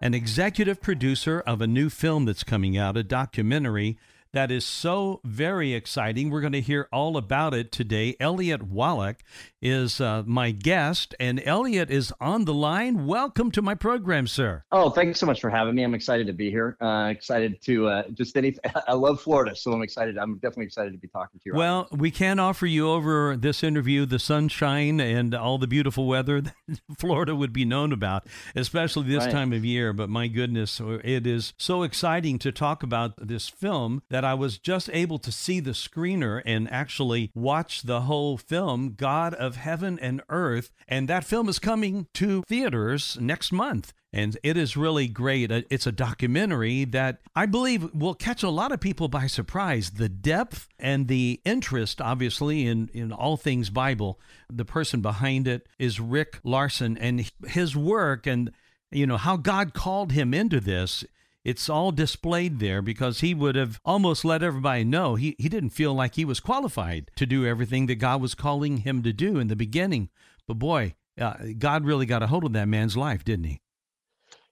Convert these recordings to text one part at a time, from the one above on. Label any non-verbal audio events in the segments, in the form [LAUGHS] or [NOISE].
an executive producer of a new film that's coming out, a documentary that is so very exciting. We're going to hear all about it today. Elliott Wallach is uh, my guest, and Elliott is on the line. Welcome to my program, sir. Oh, thanks so much for having me. I'm excited to be here. Uh, excited to uh, just any. [LAUGHS] I love Florida, so I'm excited. I'm definitely excited to be talking to you. Well, audience. we can't offer you over this interview the sunshine and all the beautiful weather [LAUGHS] that Florida would be known about, especially this Right. time of year. But my goodness, it is so exciting to talk about this film that I was just able to see the screener and actually watch the whole film, God of Heaven and Earth. And that film is coming to theaters next month. And it is really great. Uh, It's a documentary that I believe will catch a lot of people by surprise. The depth and the interest, obviously, in, in all things Bible. The person behind it is Rick Larson and his work and, you know, how God called him into this. It's all displayed there because he would have almost let everybody know he, he didn't feel like he was qualified to do everything that God was calling him to do in the beginning. But boy, uh, God really got a hold of that man's life, didn't he?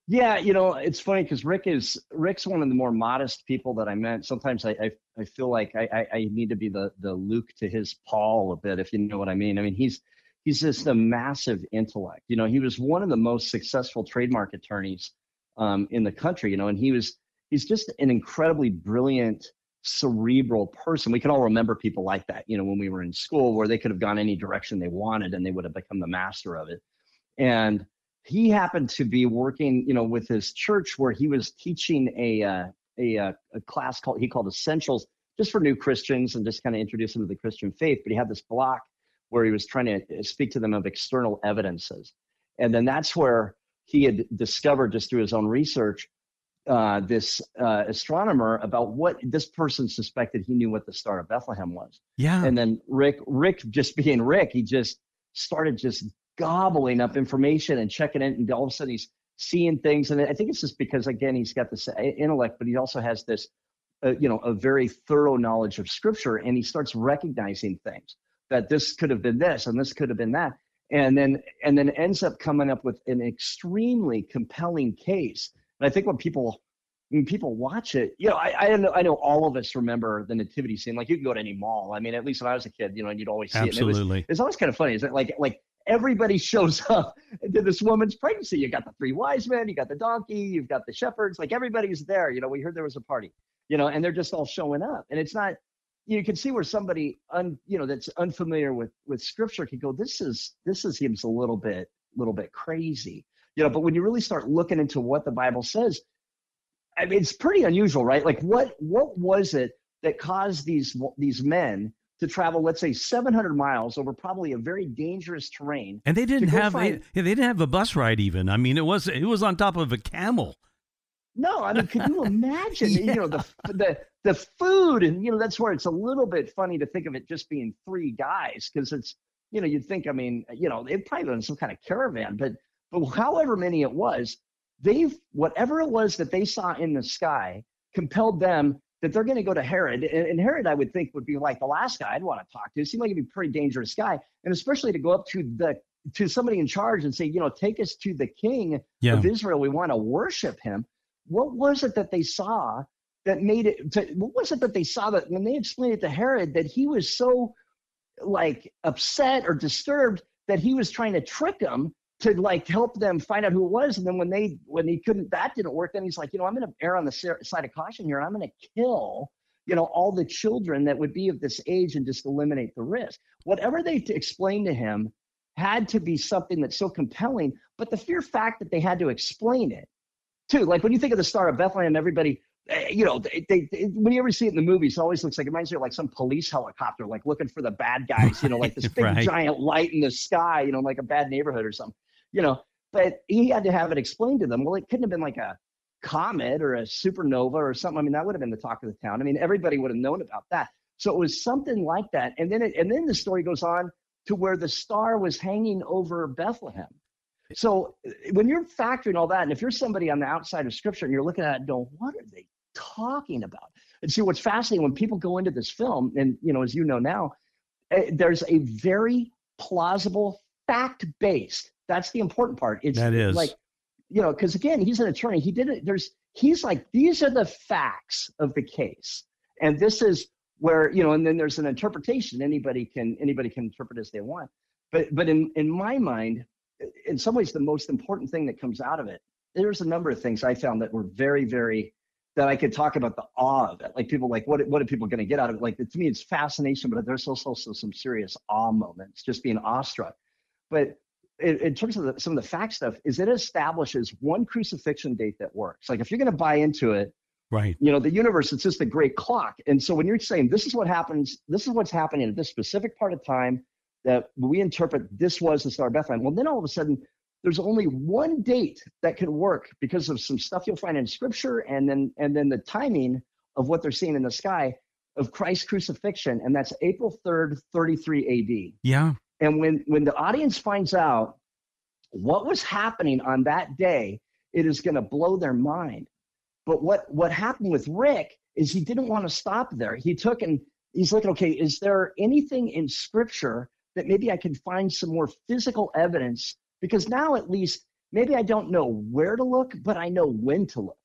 yeah, you know, it's funny because Rick is Rick's one of the more modest people that I met. Sometimes I I, I feel like I, I I need to be the the Luke to his Paul a bit, if you know what I mean. I mean, he's he's just a massive intellect. You know, he was one of the most successful trademark attorneys um, in the country. You know, and he was he's just an incredibly brilliant cerebral person. We can all remember people like that, you know, when we were in school where they could have gone any direction they wanted and they would have become the master of it. And he happened to be working, you know, with his church where he was teaching a uh, a, uh, a class called he called Essentials just for new Christians and just kind of introduce them to the Christian faith. But he had this block where he was trying to speak to them of external evidences, and then that's where he had discovered just through his own research uh, this uh, astronomer about what this person suspected he knew what the star of Bethlehem was. Yeah. And then Rick, Rick just [LAUGHS] being Rick, he just started just gobbling up information and checking it, and all of a sudden he's seeing things. And I think it's just because again he's got this intellect, but he also has this, uh, you know, a very thorough knowledge of Scripture, and he starts recognizing things that this could have been this and this could have been that, and then and then ends up coming up with an extremely compelling case. And I think when people when people watch it, you know, I, I know I know all of us remember the nativity scene. Like you can go to any mall. I mean, at least when I was a kid, you know, and you'd always see it. And it Absolutely. it's always kind of funny, is it? Like like everybody [LAUGHS] shows up to this woman's pregnancy. You got the three wise men, you got the donkey, you've got the shepherds. Like everybody's there. You know, we heard there was a party. You know, and they're just all showing up, and it's not. You can see where somebody, un, you know, that's unfamiliar with with scripture can go. This is this is seems a little bit little bit crazy. You know, but when you really start looking into what the Bible says, I mean, it's pretty unusual, right? Like, what what was it that caused these these men to travel, let's say, 700 miles over probably a very dangerous terrain? And they didn't have find- yeah, they didn't have a bus ride even. I mean, it was it was on top of a camel. No, I mean, could you [LAUGHS] imagine? You know, the the the food, and you know, that's where it's a little bit funny to think of it just being three guys, because it's you know, you'd think, I mean, you know, they'd probably been in some kind of caravan, but but however many it was, they've whatever it was that they saw in the sky compelled them that they're going to go to Herod, and, and Herod, I would think, would be like the last guy I'd want to talk to. It seemed like he'd be a pretty dangerous guy, and especially to go up to the to somebody in charge and say, you know, take us to the king Yeah. of Israel. We want to worship him. What was it that they saw that made it? To, what was it that they saw that when they explained it to Herod that he was so like upset or disturbed that he was trying to trick them to like help them find out who it was. And then when they when he couldn't, that didn't work. Then he's like, you know, I'm going to err on the side of caution here. I'm going to kill you know all the children that would be of this age and just eliminate the risk. Whatever they explained to him had to be something that's so compelling. But the fear fact that they had to explain it too. Like when you think of the Star of Bethlehem, everybody, eh, you know, they, they, they- when you ever see it in the movies, it always looks like it reminds you of like some police helicopter, like looking for the bad guys. You know, like this [LAUGHS] big Right. giant light in the sky. You know, like a bad neighborhood or something. You know, but he had to have it explained to them. Well, it couldn't have been like a comet or a supernova or something. I mean, that would have been the talk of the town. I mean, everybody would have known about that. So it was something like that. And then it, and then the story goes on to where the star was hanging over Bethlehem. So when you're factoring all that, and if you're somebody on the outside of scripture and you're looking at it going, what are they talking about? And see what's fascinating when people go into this film, and you know, as you know now, eh, there's a very plausible, fact-based. That's the important part. It's that is like, you know, because again, he's an attorney. He did it. There's he's like, these are the facts of the case. And this is where, you know, and then there's an interpretation. Anybody can anybody can interpret as they want. But but in, in my mind, in some ways the most important thing that comes out of it, there's a number of things I found that were very, very that I could talk about the awe of it. Like people like, what what are people going to get out of it? Like to me, it's fascination, but there's also, some serious awe moments, just being awestruck. But in, in terms of the, some of the fact stuff, is it establishes one crucifixion date that works. Like if you're going to buy into it, right? You know, the universe it's just a great clock. And so when you're saying this is what happens, this is what's happening at this specific part of time that we interpret this was the star of Bethlehem. Well, then all of a sudden there's only one date that can work because of some stuff you'll find in scripture and then and then the timing of what they're seeing in the sky of Christ's crucifixion and that's April 3rd 33 AD. Yeah. And when when the audience finds out what was happening on that day, it is going to blow their mind. But what what happened with Rick is he didn't want to stop there. He took and he's looking, okay, is there anything in scripture that maybe I can find some more physical evidence because now at least maybe I don't know where to look, but I know when to look.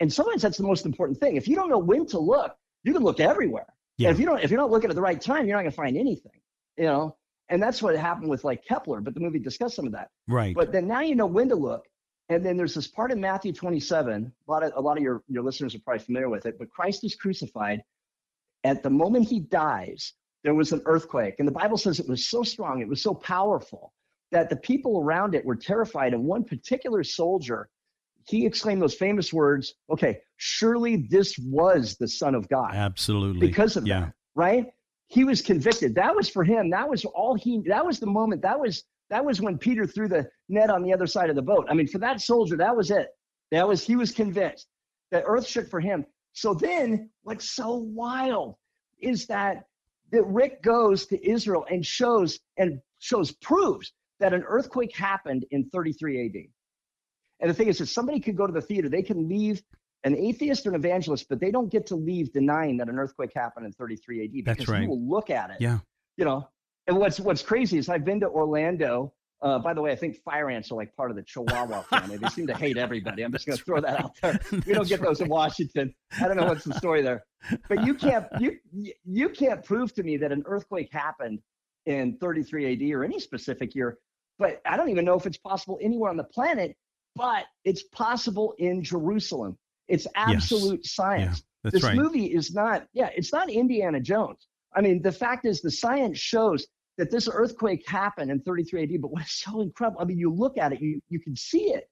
And sometimes that's the most important thing. If you don't know when to look, you can look everywhere. Yeah. And if you don't, if you're not looking at the right time, you're not going to find anything. You know, and that's what happened with like Kepler. But the movie discussed some of that. Right. But then now you know when to look. And then there's this part in Matthew 27. A lot of a lot of your your listeners are probably familiar with it. But Christ is crucified. At the moment he dies, there was an earthquake, and the Bible says it was so strong, it was so powerful that the people around it were terrified. And one particular soldier, he exclaimed those famous words, okay, surely this was the Son of God. Absolutely. Because of yeah. that, right? He was convicted. That was for him. That was all he, that was the moment. That was, that was when Peter threw the net on the other side of the boat. I mean, for that soldier, that was it. That was, he was convinced that earth shook for him. So then what's so wild is that that Rick goes to Israel and shows and shows proves that an earthquake happened in 33 AD. And the thing is, if somebody could go to the theater, they can leave an atheist or an evangelist, but they don't get to leave denying that an earthquake happened in 33 AD because That's right. you will look at it. Yeah. You know, and what's what's crazy is I've been to Orlando. Uh, by the way, I think fire ants are like part of the Chihuahua [LAUGHS] family. They seem to hate everybody. I'm just going to throw that out there. [LAUGHS] We don't get those in Washington. I don't know what's the story there, but you can't [LAUGHS] you you can't prove to me that an earthquake happened in 33 AD or any specific year but I don't even know if it's possible anywhere on the planet, but it's possible in Jerusalem. It's absolute yes. science. Yeah, this right. movie is not, yeah, it's not Indiana Jones. I mean, the fact is, the science shows that this earthquake happened in 33 AD. But what's so incredible, I mean, you look at it, you you can see it,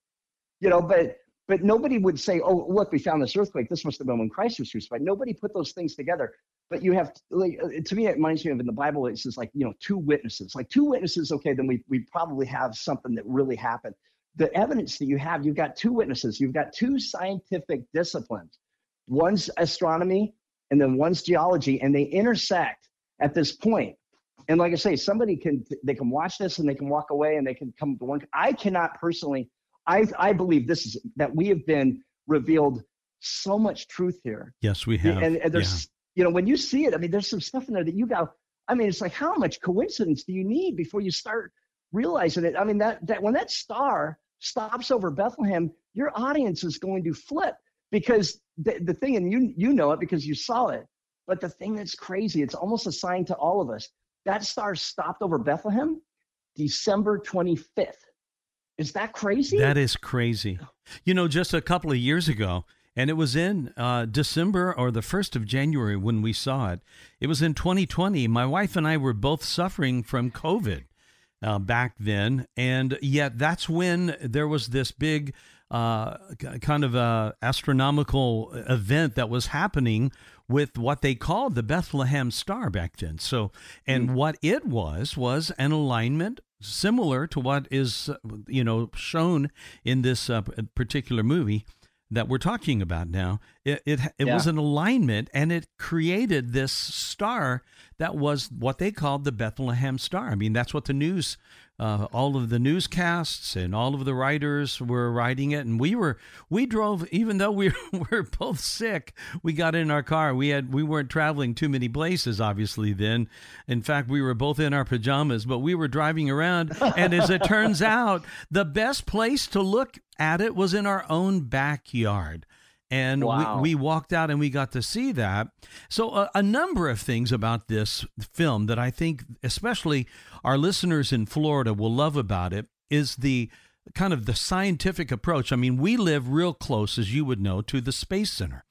you know, but but nobody would say, oh, look, we found this earthquake. This must have been when Christ was crucified. Nobody put those things together. But you have, like, uh, to me, it reminds me of in the Bible, it says like, you know, two witnesses. Like two witnesses, okay, then we, we probably have something that really happened. The evidence that you have, you've got two witnesses. You've got two scientific disciplines. One's astronomy and then one's geology, and they intersect at this point. And like I say, somebody can, they can watch this and they can walk away and they can come to one. I cannot personally I, I believe this is that we have been revealed so much truth here. Yes, we have. And, and there's, yeah. you know, when you see it, I mean, there's some stuff in there that you go, I mean, it's like, how much coincidence do you need before you start realizing it? I mean, that, that when that star stops over Bethlehem, your audience is going to flip because the, the thing, and you, you know it because you saw it, but the thing that's crazy, it's almost a sign to all of us. That star stopped over Bethlehem December 25th. Is that crazy? That is crazy. You know, just a couple of years ago, and it was in uh, December or the 1st of January when we saw it. It was in 2020. My wife and I were both suffering from COVID uh, back then. And yet, that's when there was this big uh, kind of a astronomical event that was happening with what they called the Bethlehem Star back then. So, and mm. what it was was an alignment similar to what is you know shown in this uh, particular movie that we're talking about now, it it, it yeah. was an alignment and it created this star that was what they called the Bethlehem star. I mean, that's what the news uh, all of the newscasts and all of the writers were writing it and we were we drove even though we [LAUGHS] were both sick we got in our car. We had we weren't traveling too many places obviously then. In fact we were both in our pajamas but we were driving around and as it turns [LAUGHS] out the best place to look at it was in our own backyard and wow. we, we, walked out and we got to see that. So, uh, a number of things about this film that I think, especially our listeners in Florida, will love about it is the kind of the scientific approach. I mean, we live real close, as you would know, to the Space Center.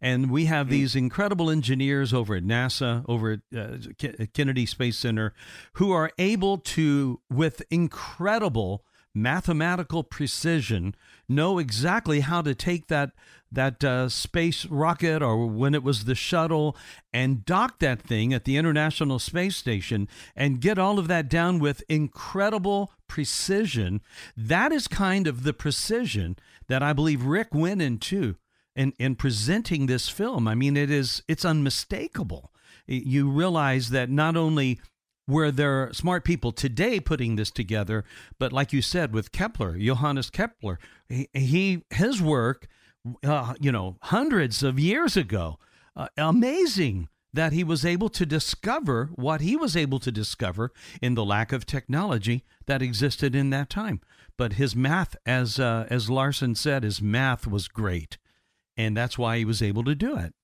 And we have mm-hmm. these incredible engineers over at NASA, over at uh, Kennedy Space Center, who are able to, with incredible mathematical precision, know exactly how to take that that uh, space rocket or when it was the shuttle and dock that thing at the International Space Station and get all of that down with incredible precision. That is kind of the precision that I believe Rick went into in, in presenting this film. I mean, it is it's unmistakable. You realize that not only were there smart people today putting this together, but like you said with Kepler, Johannes Kepler, he, he his work uh, you know, hundreds of years ago. Uh, amazing that he was able to discover what he was able to discover in the lack of technology that existed in that time. But his math, as uh, as Larson said, his math was great, and that's why he was able to do it.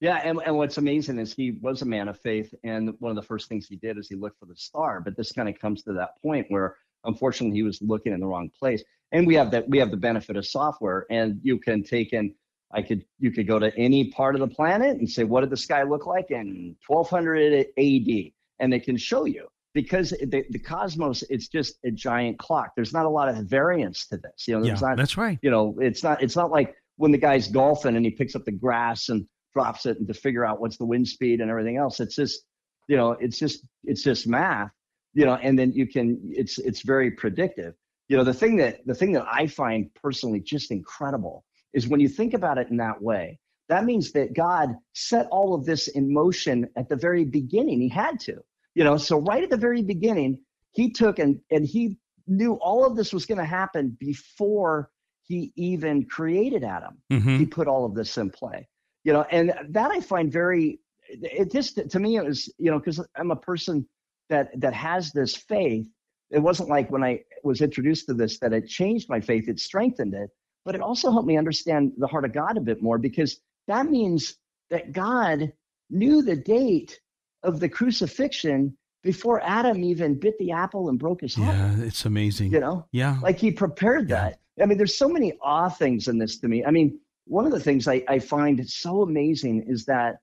Yeah, and, and what's amazing is he was a man of faith, and one of the first things he did is he looked for the star. But this kind of comes to that point where, unfortunately, he was looking in the wrong place and we have that we have the benefit of software and you can take in i could you could go to any part of the planet and say what did the sky look like in 1200 ad and they can show you because the, the cosmos it's just a giant clock. There's not a lot of variance to this you know yeah, not, that's right. you know it's not it's not like when the guy's golfing and he picks up the grass and drops it and to figure out what's the wind speed and everything else. It's just you know it's just it's just math you know and then you can it's it's very predictive you know the thing that the thing that i find personally just incredible is when you think about it in that way that means that god set all of this in motion at the very beginning. He had to you know so right at the very beginning he took and and he knew all of this was going to happen before he even created adam. Mm-hmm. he put all of this in play you know and that i find very it just to me it was you know because i'm a person that that has this faith. It wasn't like when I was introduced to this that it changed my faith, it strengthened it, but it also helped me understand the heart of God a bit more because that means that God knew the date of the crucifixion before Adam even bit the apple and broke his heart. Yeah, it's amazing. You know? Yeah. Like he prepared that. Yeah. I mean, there's so many awe things in this to me. I mean, one of the things I, I find so amazing is that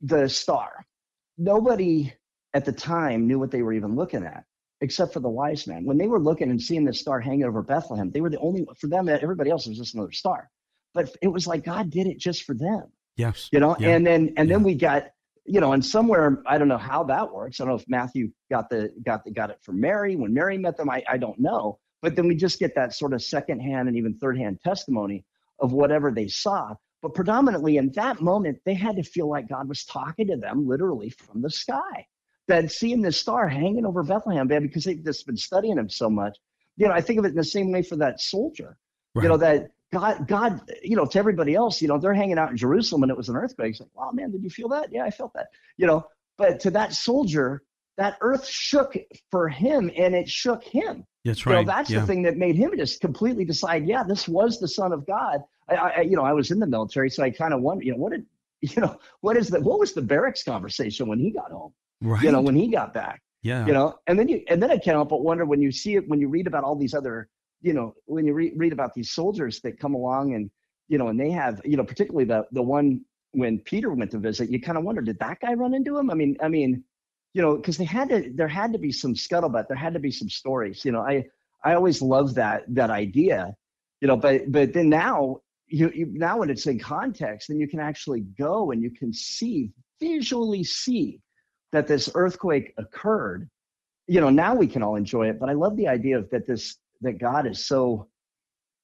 the star, nobody at the time knew what they were even looking at except for the wise men. When they were looking and seeing this star hanging over Bethlehem, they were the only for them. Everybody else was just another star, but it was like God did it just for them. Yes, you know. Yeah. And then and yeah. then we got you know, and somewhere I don't know how that works. I don't know if Matthew got the got the got it from Mary when Mary met them. I I don't know. But then we just get that sort of secondhand and even third hand testimony of whatever they saw. But predominantly in that moment, they had to feel like God was talking to them literally from the sky that seeing this star hanging over Bethlehem, man, because they've just been studying him so much. You know, I think of it in the same way for that soldier. Right. You know, that God, God, you know, to everybody else, you know, they're hanging out in Jerusalem and it was an earthquake. It's like, wow, man, did you feel that? Yeah, I felt that. You know, but to that soldier, that earth shook for him and it shook him. That's right. You know, that's yeah. the thing that made him just completely decide, yeah, this was the son of God. I, I you know, I was in the military, so I kind of wonder, you know, what did, [LAUGHS] you know, what is the, what was the barracks conversation when he got home? Right. you know, when he got back. Yeah. You know, and then you and then I can't help but wonder when you see it when you read about all these other, you know, when you re- read about these soldiers that come along and you know, and they have, you know, particularly the the one when Peter went to visit, you kind of wonder, did that guy run into him? I mean, I mean, you know, because they had to, there had to be some scuttlebutt, there had to be some stories. You know, I I always love that that idea, you know, but but then now you, you now when it's in context, then you can actually go and you can see visually see that this earthquake occurred, you know, now we can all enjoy it. But I love the idea of that this that God is so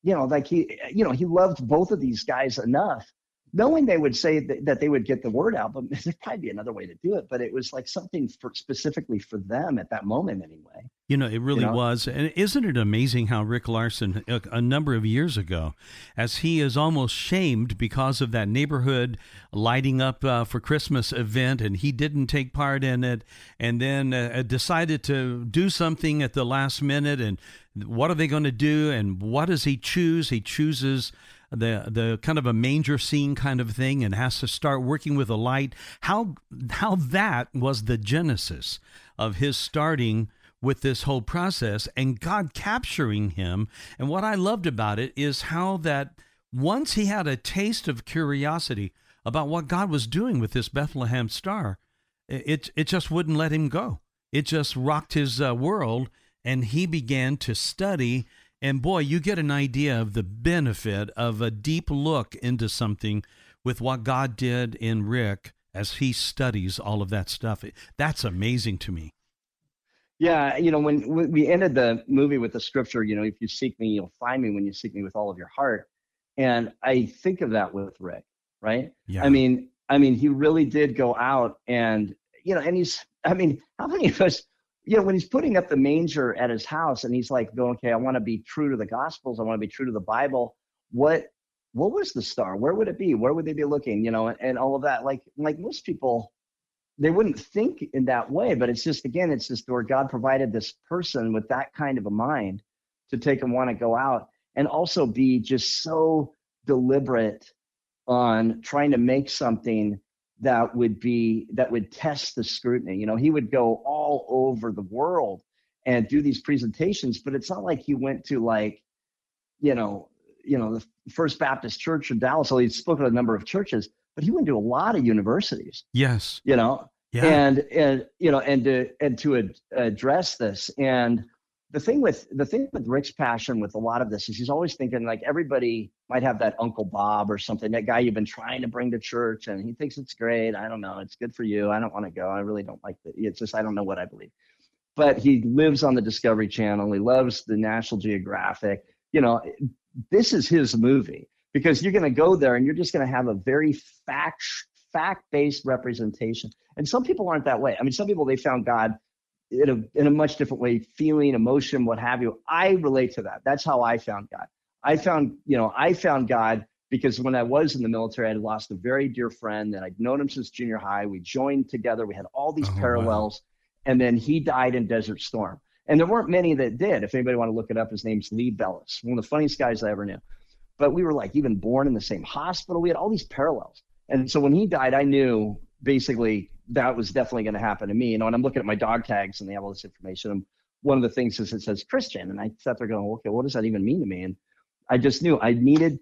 you know, like he, you know, he loved both of these guys enough, knowing they would say that, that they would get the word out, but [LAUGHS] there'd probably be another way to do it. But it was like something for specifically for them at that moment, anyway. You know, it really You know? was. And isn't it amazing how Rick Larson, a, a number of years ago, as he is almost shamed because of that neighborhood lighting up uh, for Christmas event, and he didn't take part in it, and then uh, decided to do something at the last minute, and what are they going to do, and what does he choose? He chooses the the kind of a manger scene kind of thing and has to start working with a light. How how that was the genesis of his starting with this whole process and God capturing him. And what I loved about it is how that once he had a taste of curiosity about what God was doing with this Bethlehem star it it just wouldn't let him go. It just rocked his uh, world and he began to study and boy, you get an idea of the benefit of a deep look into something with what God did in Rick as he studies all of that stuff. That's amazing to me. Yeah, you know, when, when we ended the movie with the scripture, you know, if you seek me, you'll find me when you seek me with all of your heart. And I think of that with Rick, right? Yeah. I mean, I mean, he really did go out and, you know, and he's, I mean, how many of us, you know, when he's putting up the manger at his house and he's like going, okay, I want to be true to the gospels. I want to be true to the Bible. What, what was the star? Where would it be? Where would they be looking? You know, and, and all of that. Like, like most people, they wouldn't think in that way, but it's just, again, it's just where God provided this person with that kind of a mind to take and want to go out and also be just so deliberate on trying to make something that would be that would test the scrutiny you know he would go all over the world and do these presentations but it's not like he went to like you know you know the first baptist church in dallas so he spoke at a number of churches but he went to a lot of universities Yes. you know Yeah. and and you know and to and to ad- address this and the thing with the thing with rick's passion with a lot of this is he's always thinking like everybody might have that uncle bob or something that guy you've been trying to bring to church and he thinks it's great. I don't know. It's good for you. I don't want to go. I really don't like it. It's just i don't know what i believe. But he lives on the discovery channel. He loves the national geographic. You know this is his movie because you're going to go there and you're just going to have a very fact fact-based representation. And some people aren't that way. I mean some people they found god in a, in a much different way feeling emotion what have you. I relate to that. That's how i found god. I found you know i found god because when i was in the military i had lost a very dear friend and i'd known him since junior high. We joined together. We had all these Oh, wow. parallels. And then he died in desert storm. And there weren't many that did. If anybody want to look it up his name's lee bellis one of the funniest guys i ever knew. But we were like even born in the same hospital. We had all these parallels. And so when he died i knew basically that was definitely going to happen to me you know and i'm looking at my dog tags and they have all this information and one of the things is it says christian and i sat there going okay what does that even mean to me and i just knew i needed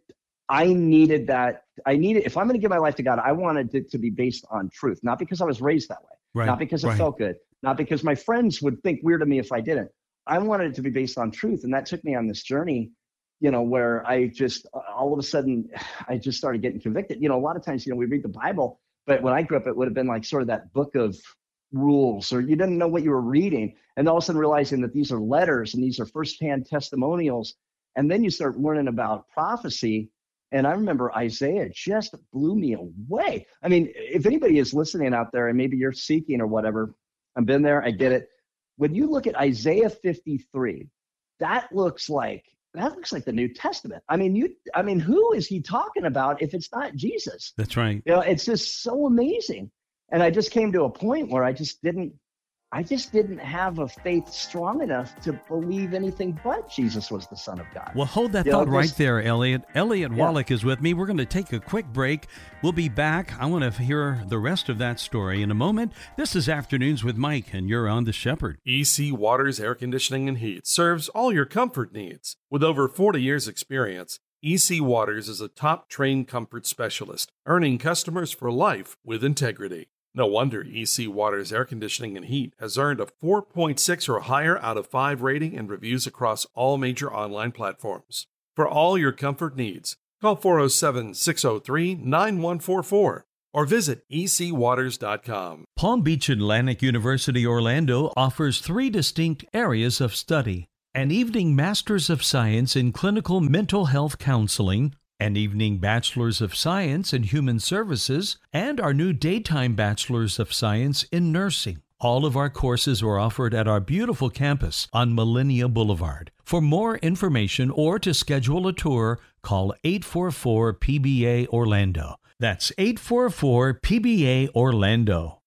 i needed that i needed if i'm going to give my life to god i wanted it to be based on truth not because i was raised that way right. not because it right. felt good, not because my friends would think weird of me if I didn't. I wanted it to be based on truth, and that took me on this journey, you know, where I just all of a sudden [SIGHS] I just started getting convicted. You know, a lot of times, you know, we read the Bible, but when I grew up, it would have been like sort of that book of rules, or you didn't know what you were reading, and all of a sudden realizing that these are letters and these are firsthand testimonials, and then you start learning about prophecy. And I remember Isaiah just blew me away. I mean, if anybody is listening out there and maybe you're seeking or whatever, I've been there, I get it. When you look at Isaiah 53, that looks like that looks like the New Testament. I mean, you I mean, who is he talking about if it's not Jesus? That's right. You know, it's just so amazing. And I just came to a point where I just didn't I just didn't have a faith strong enough to believe anything but Jesus was the Son of God. Well, hold that You know, thought right this- there, Elliott. Elliott Yeah. Wallach is with me. We're going to take a quick break. We'll be back. I want to hear the rest of that story in a moment. This is Afternoons with Mike, and you're on The Shepherd. EC Waters Air Conditioning and Heat serves all your comfort needs. With over 40 years' experience, EC Waters is a top trained comfort specialist, earning customers for life with integrity. No wonder EC Waters Air Conditioning and Heat has earned a 4.6 or higher out of 5 rating and reviews across all major online platforms. For all your comfort needs, call 407 603 9144 or visit ecwaters.com. Palm Beach Atlantic University Orlando offers three distinct areas of study an evening Master's of Science in Clinical Mental Health Counseling, an evening Bachelor's of Science in Human Services, and our new daytime Bachelor's of Science in Nursing. All of our courses are offered at our beautiful campus on Millennia Boulevard. For more information or to schedule a tour, call 844 PBA Orlando. That's 844 PBA Orlando.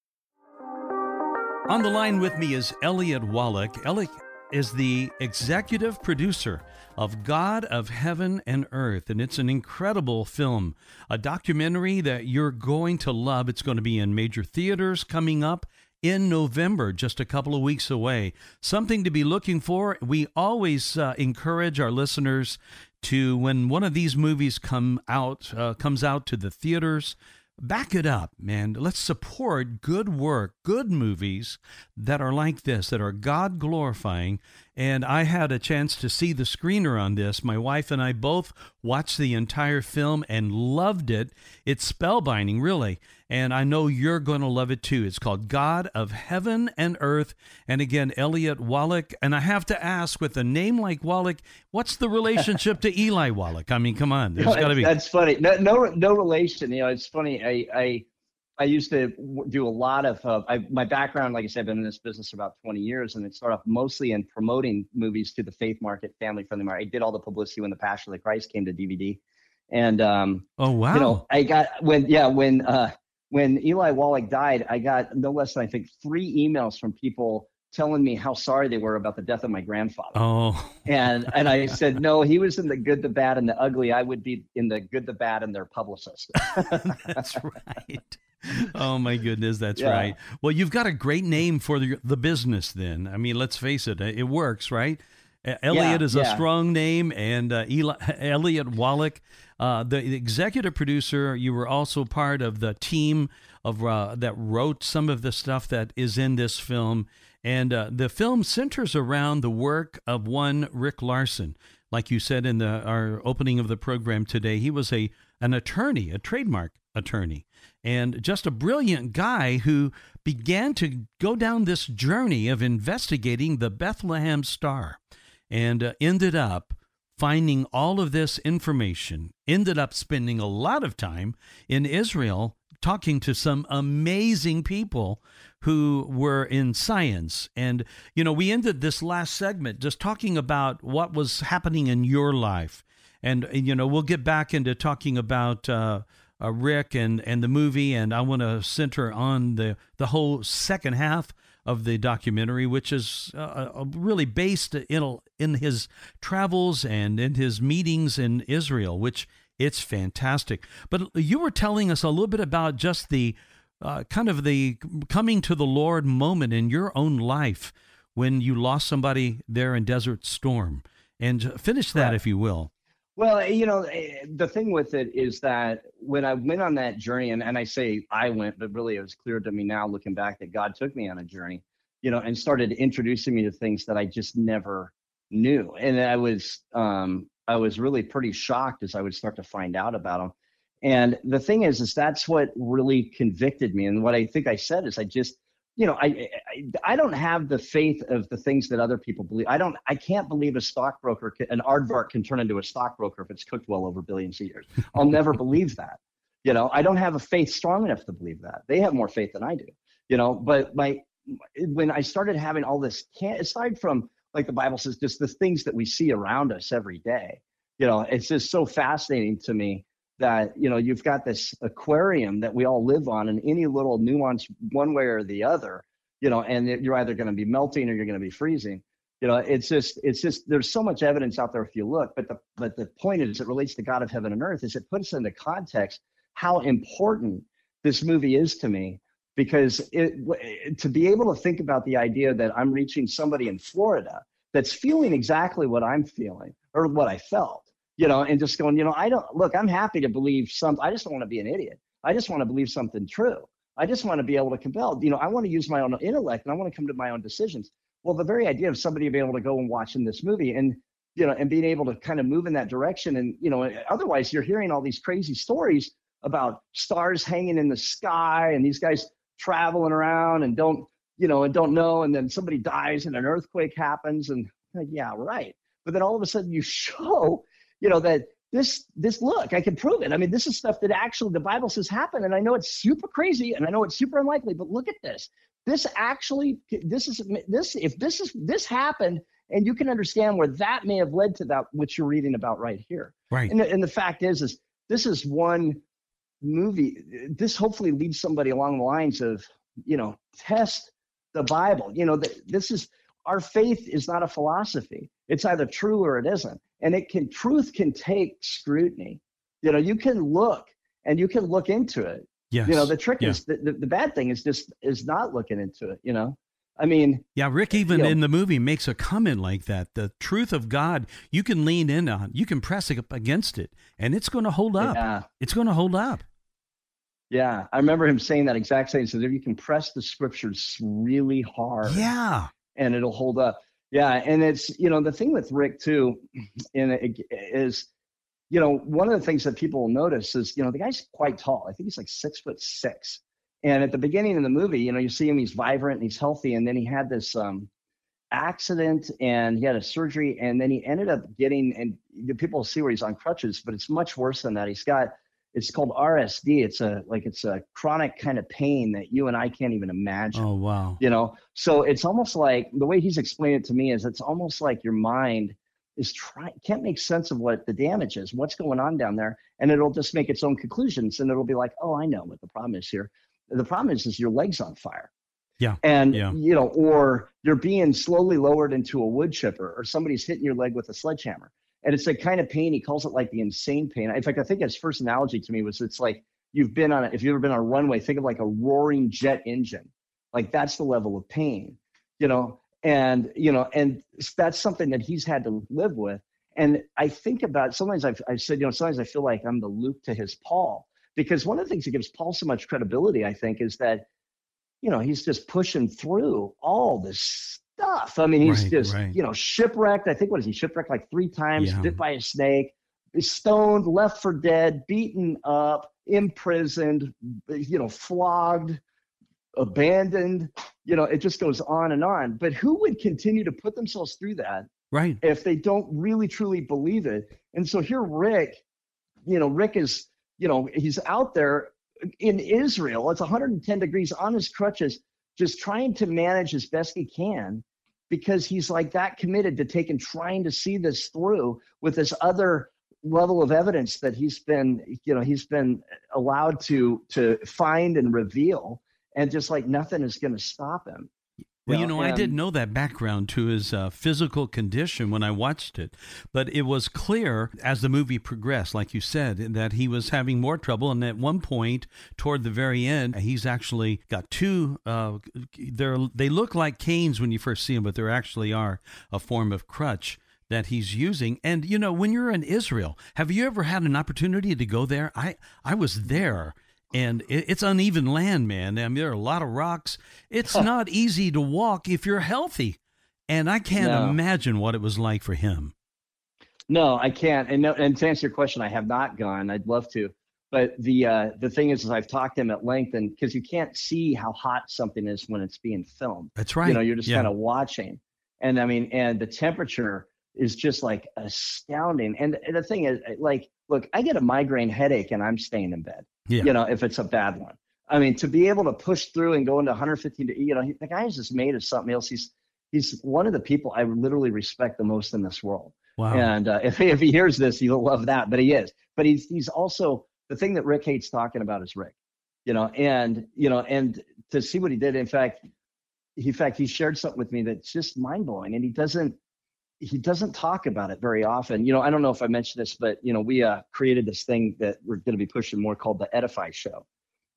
On the line with me is Elliott Wallach. Elliott is the executive producer of God of Heaven and Earth, and it's an incredible film, a documentary that you're going to love. It's going to be in major theaters coming up in November, just a couple of weeks away. Something to be looking for. We always uh, encourage our listeners to, when one of these movies come out, uh, comes out to the theaters, back it up, man. Let's support good work, good movies that are like this, that are God glorifying. And I had a chance to see the screener on this. My wife and I both watched the entire film and loved it. It's spellbinding, really and I know you're going to love it too. It's called God of Heaven and Earth. And again, Elliott Wallach. And I have to ask, with a name like Wallach, what's the relationship to Eli Wallach? I mean, come on, there's got to be. That's funny. No, no, no relation. You know, it's funny. I, I, I used to do a lot of uh, I, my background. Like I said, I've been in this business about 20 years, and it started off mostly in promoting movies to the faith market, family friendly market. I did all the publicity when the Passion of the Christ came to DVD, and um, oh wow, you know, I got when yeah when uh, when Eli Wallach died, I got no less than I think three emails from people telling me how sorry they were about the death of my grandfather. Oh. and and I [LAUGHS] said, no, he was in the good, the bad, and the ugly. I would be in the good, the bad, and their publicist. [LAUGHS] that's right. Oh my goodness, that's yeah. right. Well, you've got a great name for the the business. Then, I mean, let's face it, it works, right? Elliott yeah, is a yeah. strong name, and uh, Eli, Elliott Wallach uh, the, the, executive producer, you were also part of the team of uh, that wrote some of the stuff that is in this film. And uh, the film centers around the work of one Rick Larson. Like you said in the, our opening of the program today, he was a an attorney, a trademark attorney, and just a brilliant guy who began to go down this journey of investigating the Bethlehem Star, and uh, ended up finding all of this information, ended up spending a lot of time in Israel talking to some amazing people who were in science. And, you know, we ended this last segment just talking about what was happening in your life. And, you know, we'll get back into talking about. Uh, uh, Rick and, and the movie, and I want to center on the, the whole second half of the documentary, which is uh, uh, really based in, in his travels and in his meetings in Israel, which it's fantastic. But you were telling us a little bit about just the uh, kind of the coming to the Lord moment in your own life when you lost somebody there in Desert Storm. And finish that, right. if you will. Well, you know, eh, the thing with it is that when I went on that journey, and, and I say I went, but really it was clear to me now looking back that God took me on a journey, you know, and started introducing me to things that I just never knew. And I was, um, I was really pretty shocked as I would start to find out about them. And the thing is, is that's what really convicted me. And what I think I said is I just, you know, I, I, I don't have the faith of the things that other people believe. I don't. I can't believe a stockbroker, can, an aardvark, can turn into a stockbroker if it's cooked well over billions of years. I'll never [LAUGHS] believe that. You know, I don't have a faith strong enough to believe that. They have more faith than I do. You know, but my when I started having all this, can't aside from like the Bible says, just the things that we see around us every day. You know, it's just so fascinating to me that you know you've got this aquarium that we all live on and any little nuance one way or the other you know and you're either going to be melting or you're going to be freezing you know it's just it's just there's so much evidence out there if you look but the but the point is it relates to god of heaven and earth is it puts into context how important this movie is to me because it to be able to think about the idea that i'm reaching somebody in florida that's feeling exactly what i'm feeling or what i felt you know, and just going, you know, I don't look, I'm happy to believe some, I just don't want to be an idiot. I just want to believe something true. I just want to be able to compel, you know, I want to use my own intellect and I want to come to my own decisions. Well, the very idea of somebody being able to go and watch in this movie and, you know, and being able to kind of move in that direction. And, you know, otherwise you're hearing all these crazy stories about stars hanging in the sky and these guys traveling around and don't, you know, and don't know. And then somebody dies and an earthquake happens. And Like, yeah, right. But then all of a sudden you [LAUGHS] show, you know, that this this look, I can prove it. I mean, this is stuff that actually the Bible says happened, and I know it's super crazy and I know it's super unlikely, but look at this. This actually, this is this if this is this happened, and you can understand where that may have led to that which you're reading about right here. Right. And the, and the fact is, is this is one movie. This hopefully leads somebody along the lines of, you know, test the Bible. You know, that this is our faith is not a philosophy. It's either true or it isn't. And it can truth can take scrutiny. You know, you can look and you can look into it. Yes. You know, the trick Yeah. is the, the, the bad thing is just is not looking into it, you know. I mean, Yeah, Rick even you know- in the movie makes a comment like that. The truth of God, you can lean in on, you can press up against it, and it's going to hold up. yeah. It's going to hold up. Yeah, I remember him saying that exact same. He says if you can press the scriptures really hard, Yeah. and it'll hold up. Yeah, and it's you know the thing with Rick too, and it is, you know, one of the things that people will notice is you know the guy's quite tall. I think he's like six foot six. And at the beginning of the movie, you know, you see him, he's vibrant and he's healthy, and then he had this um, accident and he had a surgery, and then he ended up getting and the people see where he's on crutches, but it's much worse than that. He's got it's called RSD. It's a like it's a chronic kind of pain that you and I can't even imagine Oh, wow. you know so it's almost like the way he's explained it to me is it's almost like your mind is trying can't make sense of what the damage is what's going on down there and it'll just make its own conclusions and it'll be like oh i know what the problem is here the problem is is your legs on fire. Yeah, and yeah. you know or you're being slowly lowered into a wood chipper or somebody's hitting your leg with a sledgehammer. And it's a kind of pain. He calls it like the insane pain. In fact i think his first analogy to me was it's like you've been on a, if you've ever been on a runway think of like a roaring jet engine. Like that's the level of pain you know? And you know and that's something that he's had to live with. And i think about sometimes I've, I've said you know sometimes i feel like i'm the luke to his paul because one of the things that gives paul so much credibility i think is that you know he's just pushing through all this stuff i mean he's Right, just right. you know shipwrecked i think what is he shipwrecked like three times Yeah. bit by a snake stoned left for dead beaten up imprisoned you know flogged abandoned you know it just goes on and on but who would continue to put themselves through that Right. if they don't really truly believe it and so here rick you know rick is you know he's out there in israel. It's 110 degrees on his crutches just trying to manage as best he can because he's like that committed to taking trying to see this through with this other level of evidence that he's been you know he's been allowed to to find and reveal. And just like nothing is going to stop him Well, you know, I didn't know that background to his uh, physical condition when I watched it, but it was clear as the movie progressed, like you said, that he was having more trouble. And at one point, toward the very end, he's actually got two. Uh, they're they look like canes when you first see them, but they actually are a form of crutch that he's using. And you know, when you're in Israel, have you ever had an opportunity to go there? I I was there. And it- it's uneven land, man. I mean, there are a lot of rocks. It's not easy to walk if you're healthy. And I can't No. imagine what it was like for him. No, I can't. And no, and to answer your question, I have not gone. I'd love to. But the uh, the thing is, is I've talked to him at length, and because you can't see how hot something is when it's being filmed. That's right. You know, you're just Yeah. kind of watching, and I mean, and the temperature is just like astounding. And the thing is, like, look, I get a migraine headache, and I'm staying in bed. Yeah. You know, if it's a bad one. I mean, to be able to push through and go into 115 to, you know, he, the guy is just made of something else. He's he's one of the people I literally respect the most in this world. Wow. And uh, [LAUGHS] if, if he hears this, he'll love that. But he is. But he's he's also the thing that Rick hates talking about is Rick, you know. And you know, and to see what he did. In fact, he, in fact, he shared something with me that's just mind blowing. And he doesn't he doesn't talk about it very often. You know, I don't know if I mentioned this, but you know, we uh, created this thing that we're going to be pushing more called the Edify Show.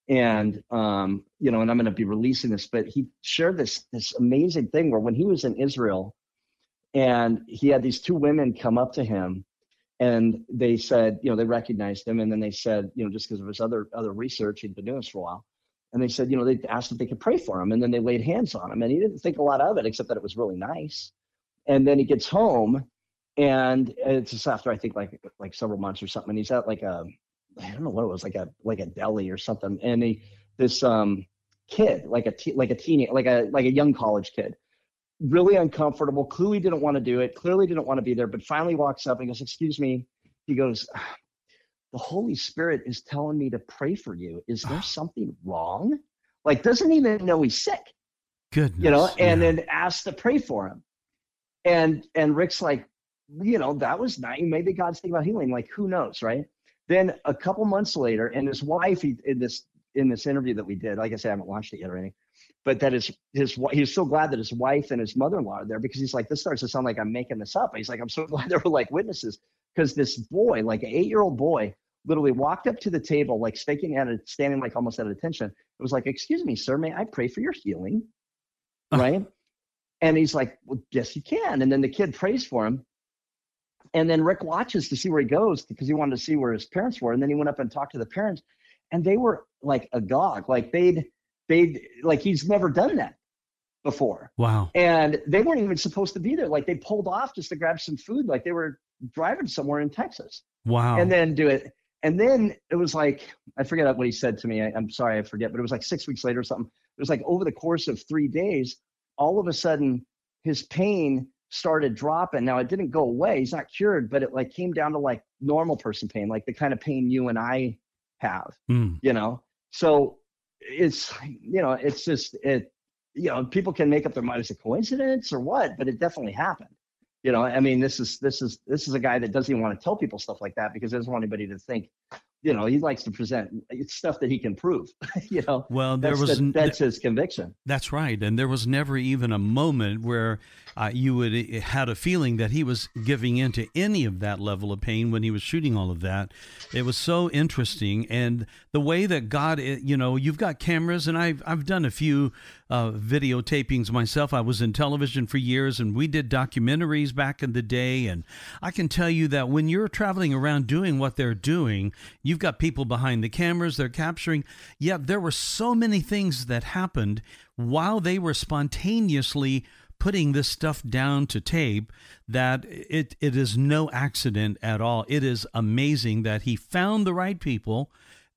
And um, you know, and I'm going to be releasing this. But he shared this this amazing thing where when he was in Israel, and he had these two women come up to him and they said you know they recognized him and then they said you know just because of his other other research he'd been doing this for a while and they said you know they asked if they could pray for him and then they laid hands on him and he didn't think a lot of it except that it was really nice and then he gets home and it's just after i think like like several months or something and he's at like a i don't know what it was like a like a deli or something and he this um kid like a te- like a teen like a like a young college kid really uncomfortable, clearly didn't want to do it, clearly didn't want to be there, but finally walks up and goes, Excuse me. He goes, The Holy Spirit is telling me to pray for you. Is there [SIGHS] something wrong? Like, doesn't even know he's sick. Goodness. You know, and yeah. then asks to pray for him. And and Rick's like, you know, that was nice. Maybe God's thinking about healing. Like, who knows, right? Then a couple months later, and his wife, he, in this in this interview that we did, like I said, I haven't watched it yet or anything, but that his his he's so glad that his wife and his mother-in-law are there because he's like, this starts to sound like I'm making this up. He's like, I'm so [LAUGHS] glad there were like witnesses because this boy, like an eight-year-old boy, literally walked up to the table, like staking at it, standing like almost at attention. It was like, excuse me, sir, may I pray for your healing? Right. And he's like, well, yes, you can. And then the kid prays for him. And then Rick watches to see where he goes because he wanted to see where his parents were. And then he went up and talked to the parents, and they were like agog, like they'd they'd like he's never done that before. Wow. And they weren't even supposed to be there. Like they pulled off just to grab some food, like they were driving somewhere in Texas. Wow. And then do it. And then it was like I forget what he said to me. I, I'm sorry, I forget, but it was like six weeks later or something. It was like over the course of three days, all of a sudden his pain started dropping. Now it didn't go away. He's not cured, but it like came down to like normal person pain, like the kind of pain you and I have, Mm. you know? So it's, you know, it's just, it, you know, people can make up their mind as a coincidence or what, but it definitely happened. You know, I mean, this is, this is, this is a guy that doesn't even want to tell people stuff like that because he doesn't want anybody to think, you know, he likes to present it's stuff that he can prove, [LAUGHS] you know? Well, there That's, was the, that's his conviction. That's right, and there was never even a moment where uh, you would uh, had a feeling that he was giving in to any of that level of pain when he was shooting all of that. It was so interesting, and the way that God, uh, you know, you've got cameras, and I've I've done a few uh, videotapings myself. I was in television for years, and we did documentaries back in the day, and I can tell you that when you're traveling around doing what they're doing, you've got people behind the cameras, they're capturing. Yet there were so many things that happened while they were spontaneously putting this stuff down to tape that it, it is no accident at all. It is amazing that he found the right people,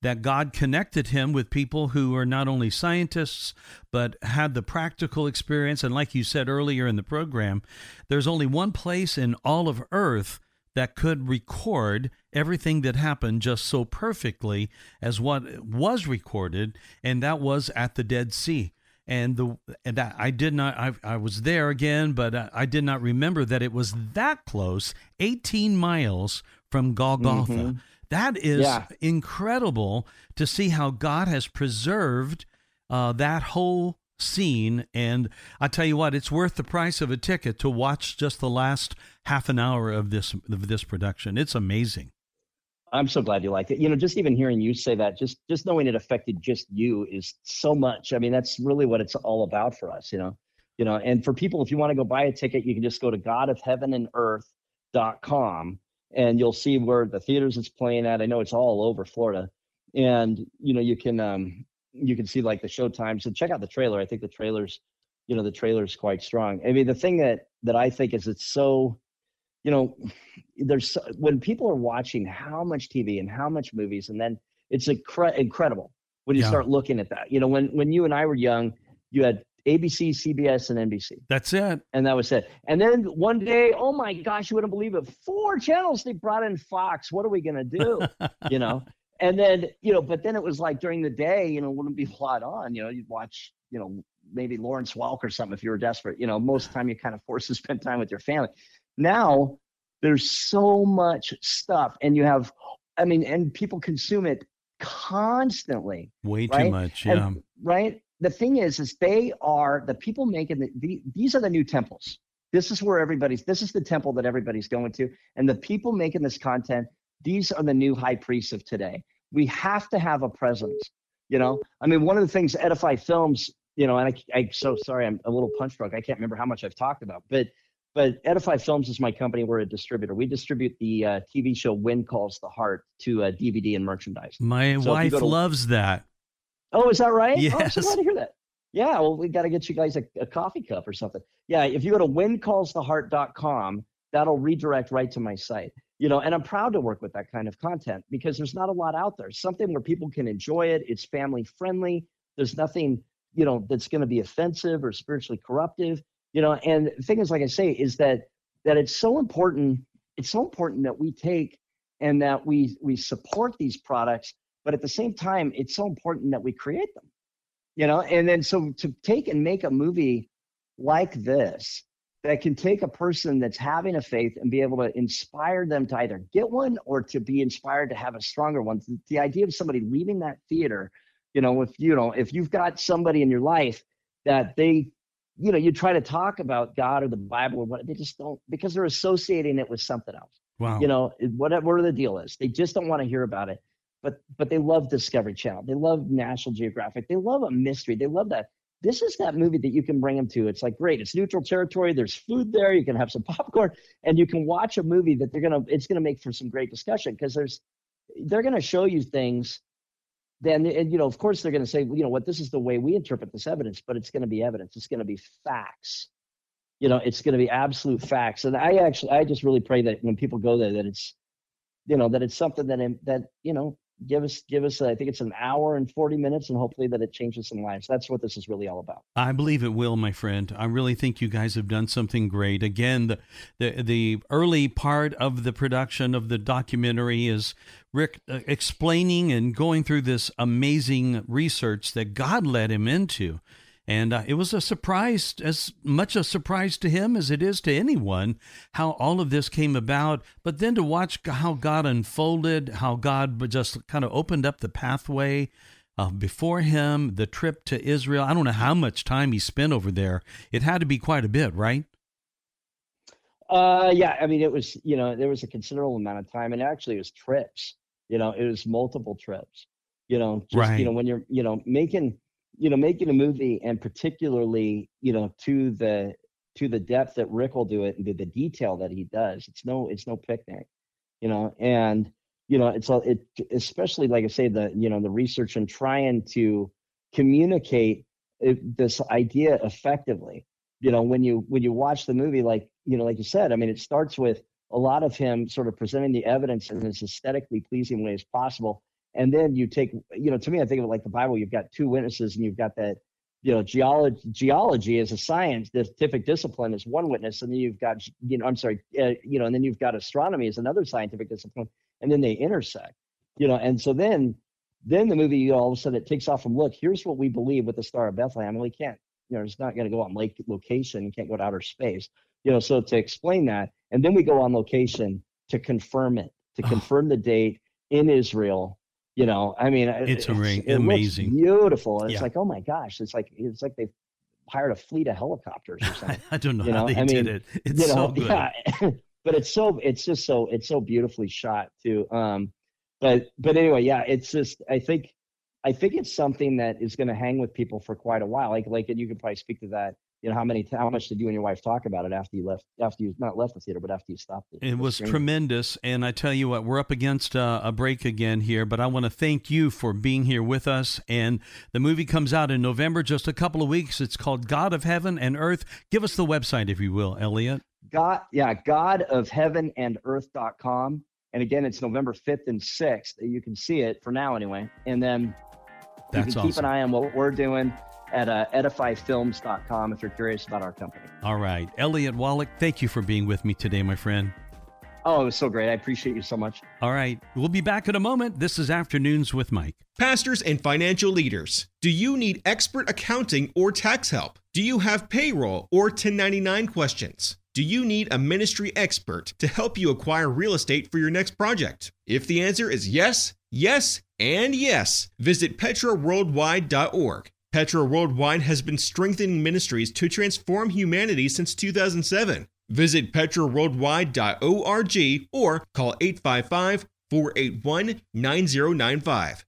that God connected him with people who are not only scientists, but had the practical experience. And like you said earlier in the program, there's only one place in all of Earth that could record everything that happened just so perfectly as what was recorded, and that was at the Dead Sea. And the and I did not I, I was there again, but I, I did not remember that it was that close, 18 miles from Golgotha. Mhm. That is Yeah. incredible to see how God has preserved uh, that whole scene. And I tell you what, it's worth the price of a ticket to watch just the last half an hour of this of this production. It's amazing. I'm so glad you liked it. You know, just even hearing you say that, just just knowing it affected just you is so much. I mean, that's really what it's all about for us, you know. You know, and for people, if you want to go buy a ticket, you can just go to godofheavenandearth.com and you'll see where the theaters it's playing at. I know it's all over Florida. And you know, you can um you can see like the show times and check out the trailer. I think the trailer's, you know, the trailer's quite strong. I mean, the thing that that I think is it's so you know, there's so- when people are watching how much TV and how much movies, and then it's incre- incredible when you Yeah. start looking at that. You know, when when you and I were young, you had ABC, CBS, and NBC, That's it. and that was it. And then one day, oh my gosh, you wouldn't believe it, four channels they brought in Fox. What are we gonna do? [LAUGHS] you know, and then you know, but then it was like during the day, you know, wouldn't be a lot on. You know, you'd watch, you know, maybe Lawrence Welk or something if you were desperate. You know, most of the time you kind of forced to spend time with your family. Now there's so much stuff, and you have, I mean, and people consume it constantly, Way too right? much. And- Yeah. right? The thing is, is they are the people making the, the these are the new temples. This is where everybody's. This is the temple that everybody's going to, and the people making this content. These are the new high priests of today. We have to have a presence. You know, I mean, one of the things Edify Films, you know, and I, I'm so sorry, I'm a little punch drunk. I can't remember how much I've talked about, but but Edify Films is my company. We're a distributor. We distribute the uh, TV show When Calls the Heart to uh, DVD and merchandise. My So wife to- loves that. Oh, is that right? Oh, I'm so glad to hear that. Yeah, well, we got to get you guys a, a coffee cup or something. Yeah, if you go to whencallstheheart.com, that'll redirect right to my site. You know, and I'm proud to work with that kind of content because there's not a lot out there. Something where people can enjoy it. It's family friendly. There's nothing, you know, that's going to be offensive or spiritually corruptive. You know, and the thing is, like I say, is that that it's so important. It's so important that we take and that we we support these products, but at the same time, it's so important that we create them. You know, and then so to take and make a movie like this that can take a person that's having a faith and be able to inspire them to either get one or to be inspired to have a stronger one. The idea of somebody leaving that theater, you know, if you know, if you've got somebody in your life that they, you know, you try to talk about God or the Bible or what they just don't because they're associating it with something else. Wow. You know, whatever the deal is, they just don't want to hear about it. But but they love Discovery Channel. They love National Geographic. They love a mystery. They love that this is that movie that you can bring them to. It's like great. It's neutral territory. There's food there. You can have some [LAUGHS] popcorn, and you can watch a movie that they're gonna. It's gonna make for some great discussion because there's, they're gonna show you things. Then and you know, of course, they're gonna say, you know, what this is the way we interpret this evidence, but it's gonna be evidence. It's gonna be facts. You know, it's gonna be absolute facts. And I actually, I just really pray that when people go there, that it's, you know, that it's something that that you know give us give us i think it's an hour and 40 minutes and hopefully that it changes some lives. That's what this is really all about. I believe it will my friend. I really think you guys have done something great. Again the the, the early part of the production of the documentary is rick uh, explaining and going through this amazing research that god led him into and uh, it was a surprise, as much a surprise to him as it is to anyone, how all of this came about. But then to watch how God unfolded, how God just kind of opened up the pathway uh, before him, the trip to Israel. I don't know how much time he spent over there. It had to be quite a bit, right? Uh, yeah. I mean, it was, you know, there was a considerable amount of time, and actually, it was trips. You know, it was multiple trips. You know, just, right. you know, when you're, you know, making you know, making a movie and particularly, you know, to the to the depth that Rick will do it and to the detail that he does, it's no it's no picnic, you know, and you know, it's all it especially like I say the you know the research and trying to communicate uh, this idea effectively. You know, when you when you watch the movie, like you know, like you said, I mean, it starts with a lot of him sort of presenting the evidence in as aesthetically pleasing way as possible and then you take you know to me i think of it like the bible you've got two witnesses and you've got that you know geology geology as a science the scientific discipline is one witness and then you've got you know i'm sorry uh, you know and then you've got astronomy as another scientific discipline and then they intersect you know and so then then the movie you know, all of a sudden it takes off from look here's what we believe with the star of bethlehem and we can't you know it's not going to go on lake location you can't go to outer space you know so to explain that and then we go on location to confirm it to confirm the date in israel you know, I mean, it's, it's amazing, beautiful. It's yeah. like, oh my gosh, it's like it's like they've hired a fleet of helicopters or something. [LAUGHS] I don't know, you know? how they I mean, did it. It's you know, so good. Yeah. [LAUGHS] but it's so it's just so it's so beautifully shot too. Um, but but anyway, yeah, it's just I think I think it's something that is going to hang with people for quite a while. Like like, and you could probably speak to that you know how many how much did you and your wife talk about it after you left after you not left the theater but after you stopped it? It was tremendous and i tell you what we're up against uh, a break again here but i want to thank you for being here with us and the movie comes out in november just a couple of weeks. It's called god of heaven and earth. Give us the website if you will Elliott. God yeah god of heaven and earth.com and again it's november 5th and 6th you can see it for now anyway and then That's you can awesome. keep an eye on what we're doing at uh, edifyfilms.com if you're curious about our company. All right. Elliott Wallach, thank you for being with me today, my friend. Oh, it was so great. I appreciate you so much. All right. We'll be back in a moment. This is Afternoons with Mike. Pastors and financial leaders, do you need expert accounting or tax help? Do you have payroll or 1099 questions? Do you need a ministry expert to help you acquire real estate for your next project? If the answer is yes, yes, and yes, visit petraworldwide.org Petra Worldwide has been strengthening ministries to transform humanity since 2007. Visit petraworldwide.org or call 855 481 9095.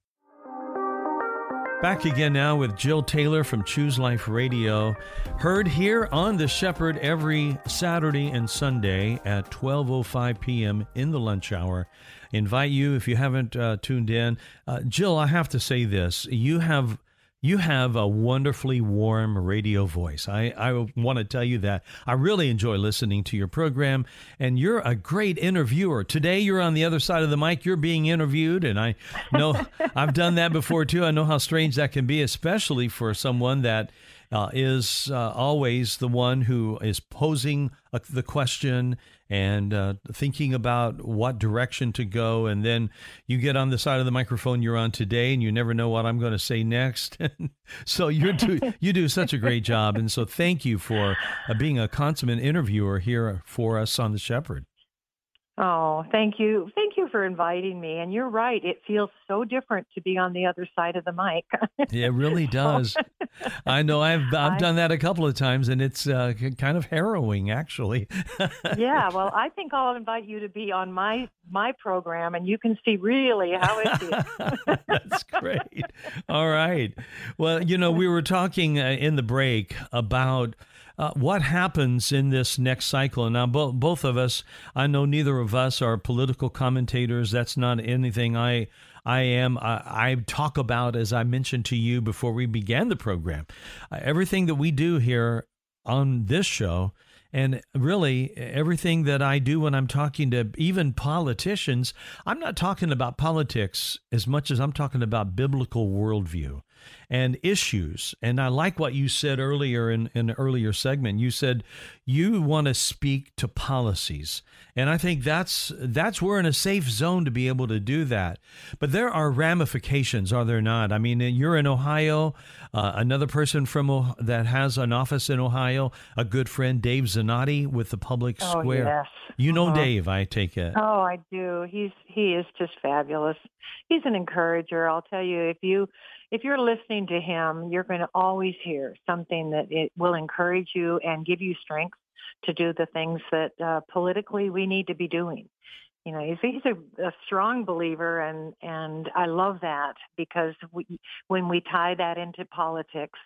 Back again now with Jill Taylor from Choose Life Radio. Heard here on The Shepherd every Saturday and Sunday at 12.05 p.m. in the lunch hour. Invite you, if you haven't uh, tuned in. Uh, Jill, I have to say this. You have you have a wonderfully warm radio voice. I, I want to tell you that. I really enjoy listening to your program, and you're a great interviewer. Today, you're on the other side of the mic. You're being interviewed, and I know [LAUGHS] I've done that before too. I know how strange that can be, especially for someone that uh, is uh, always the one who is posing a, the question and uh, thinking about what direction to go. And then you get on the side of the microphone you're on today, and you never know what I'm going to say next. [LAUGHS] so you do you do such a great job, and so thank you for uh, being a consummate interviewer here for us on the Shepherd. Oh, thank you. Thank you for inviting me. And you're right. It feels so different to be on the other side of the mic. [LAUGHS] it really does. [LAUGHS] I know I've I've I, done that a couple of times and it's uh, kind of harrowing actually. [LAUGHS] yeah, well, I think I'll invite you to be on my my program and you can see really how it is. That's great. All right. Well, you know, we were talking uh, in the break about uh, what happens in this next cycle? And now, bo- both of us, I know neither of us are political commentators. That's not anything I. I am. I, I talk about, as I mentioned to you before we began the program, uh, everything that we do here on this show and really, everything that I do when I'm talking to even politicians, I'm not talking about politics as much as I'm talking about biblical worldview and issues. And I like what you said earlier in, in an earlier segment. You said you want to speak to policies. And I think that's that's we're in a safe zone to be able to do that. But there are ramifications, are there not? I mean, you're in Ohio. Uh, another person from that has an office in Ohio, a good friend, Dave Zanotti, with the Public Square. oh, Square. Yes. You know uh-huh. Dave, I take it. Oh, I do. He's he is just fabulous. He's an encourager. I'll tell you, if you if you're listening to him, you're going to always hear something that it will encourage you and give you strength to do the things that uh, politically we need to be doing. You know, he's, he's a, a strong believer, and and I love that because we, when we tie that into politics,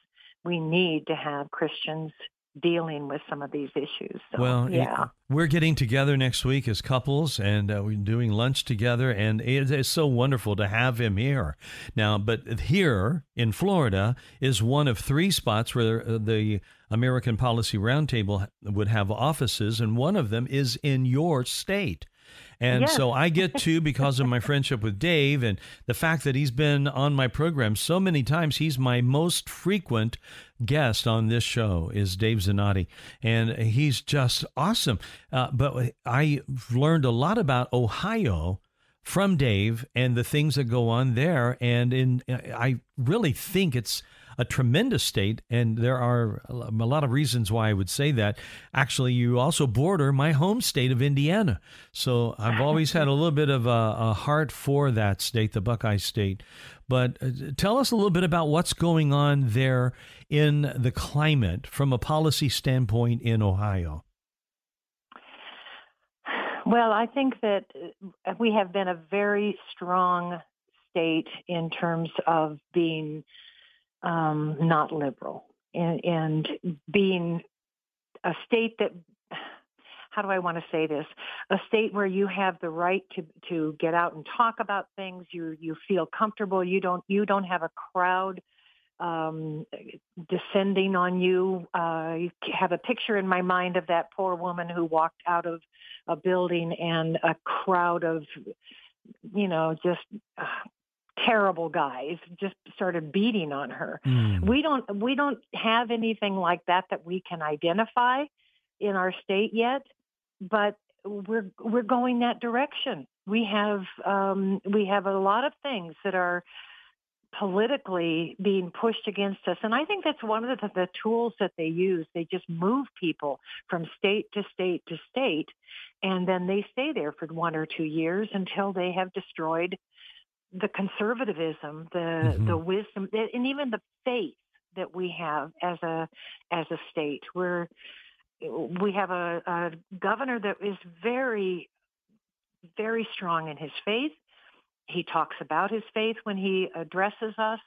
we need to have Christians dealing with some of these issues. So, well, yeah. We're getting together next week as couples and uh, we're doing lunch together, and it is so wonderful to have him here. Now, but here in Florida is one of three spots where uh, the American Policy Roundtable would have offices, and one of them is in your state. And yes. so I get [LAUGHS] to, because of my friendship with Dave and the fact that he's been on my program so many times, he's my most frequent guest on this show is Dave Zanotti, and he's just awesome. Uh, but I learned a lot about Ohio from Dave and the things that go on there, and in I really think it's a tremendous state, and there are a lot of reasons why I would say that. Actually, you also border my home state of Indiana, so I've always had a little bit of a, a heart for that state, the Buckeye State. But uh, tell us a little bit about what's going on there in the climate from a policy standpoint in Ohio. Well, I think that uh, we have been a very strong state in terms of being um, not liberal and, and being a state that how do I want to say this? A state where you have the right to to get out and talk about things. You you feel comfortable. You don't you don't have a crowd um, descending on you. Uh, you have a picture in my mind of that poor woman who walked out of a building and a crowd of you know just terrible guys just started beating on her. Mm. We don't we don't have anything like that that we can identify in our state yet, but we're we're going that direction. We have um, we have a lot of things that are politically being pushed against us. And I think that's one of the, the, tools that they use. They just move people from state to state to state, and then they stay there for one or two years until they have destroyed the conservatism, the mm-hmm. the wisdom, and even the faith that we have as a as a state. We're we have a, a governor that is very very strong in his faith. He talks about his faith when he addresses us.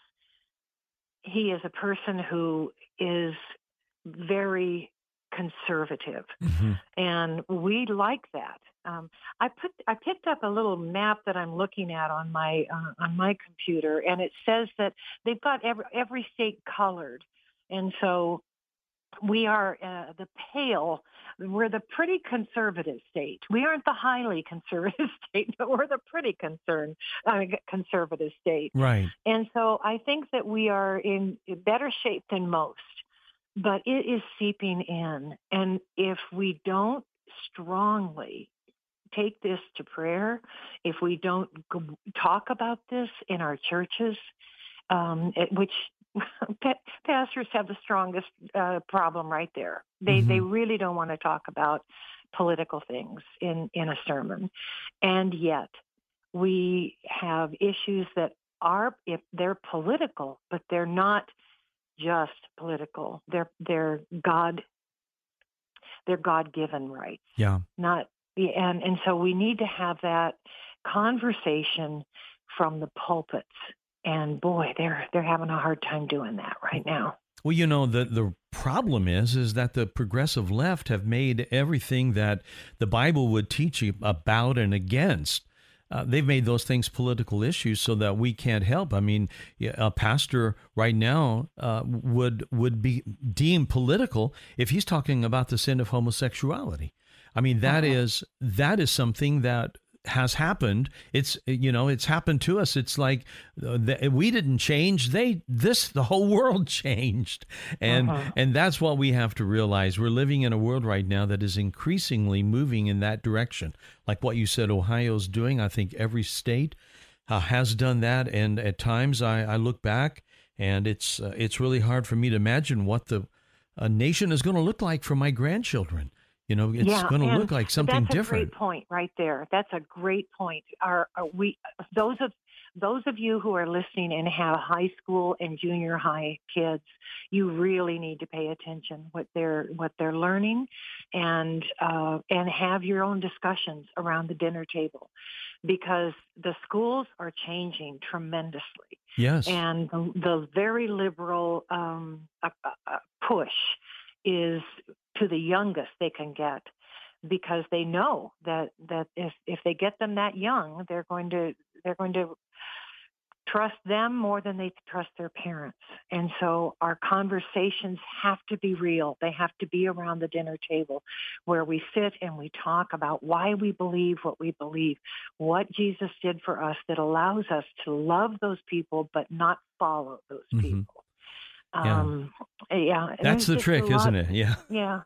He is a person who is very conservative, mm-hmm. and we like that. Um, I put I picked up a little map that I'm looking at on my uh, on my computer, and it says that they've got every every state colored, and so we are uh, the pale. We're the pretty conservative state. We aren't the highly [LAUGHS] conservative state, but we're the pretty concerned uh, conservative state. Right. And so I think that we are in better shape than most but it is seeping in. And if we don't strongly take this to prayer, if we don't talk about this in our churches, um, which [LAUGHS] pastors have the strongest uh, problem right there. They mm-hmm. they really don't want to talk about political things in in a sermon, and yet we have issues that are if they're political, but they're not just political. They're they're God they're God given rights. Yeah. Not and and so we need to have that conversation from the pulpits. And boy, they're they're having a hard time doing that right now. Well, you know, the the problem is is that the progressive left have made everything that the Bible would teach you about and against uh, they've made those things political issues so that we can't help. I mean, a pastor right now uh, would would be deemed political if he's talking about the sin of homosexuality. I mean, that uh-huh. is that is something that has happened. It's you know it's happened to us. It's like uh, we didn't change. They this the whole [LAUGHS] world changed, and uh-huh. and that's what we have to realize. We're living in a world right now that is increasingly moving in that direction. Like what you said, Ohio's doing. I think every state uh, has done that, and at times I, I look back and it's uh, it's really hard for me to imagine what the a nation is going to look like for my grandchildren. You know, it's yeah, going to look like something that's different. That's a great point right there. That's a great point. Are, are we those of those of you who are listening and have high school and junior high kids, you really need to pay attention what they're what they're learning, and uh, and have your own discussions around the dinner table, because the schools are changing tremendously. Yes, and the, the very liberal um, uh, uh, push is to the youngest they can get because they know that that if if they get them that young they're going to they're going to trust them more than they trust their parents. And so our conversations have to be real. They have to be around the dinner table where we sit and we talk about why we believe what we believe what jesus did for us that allows us to love those people but not follow those mm-hmm. people um, yeah. That's the trick, isn't it? Yeah. [LAUGHS] Yeah.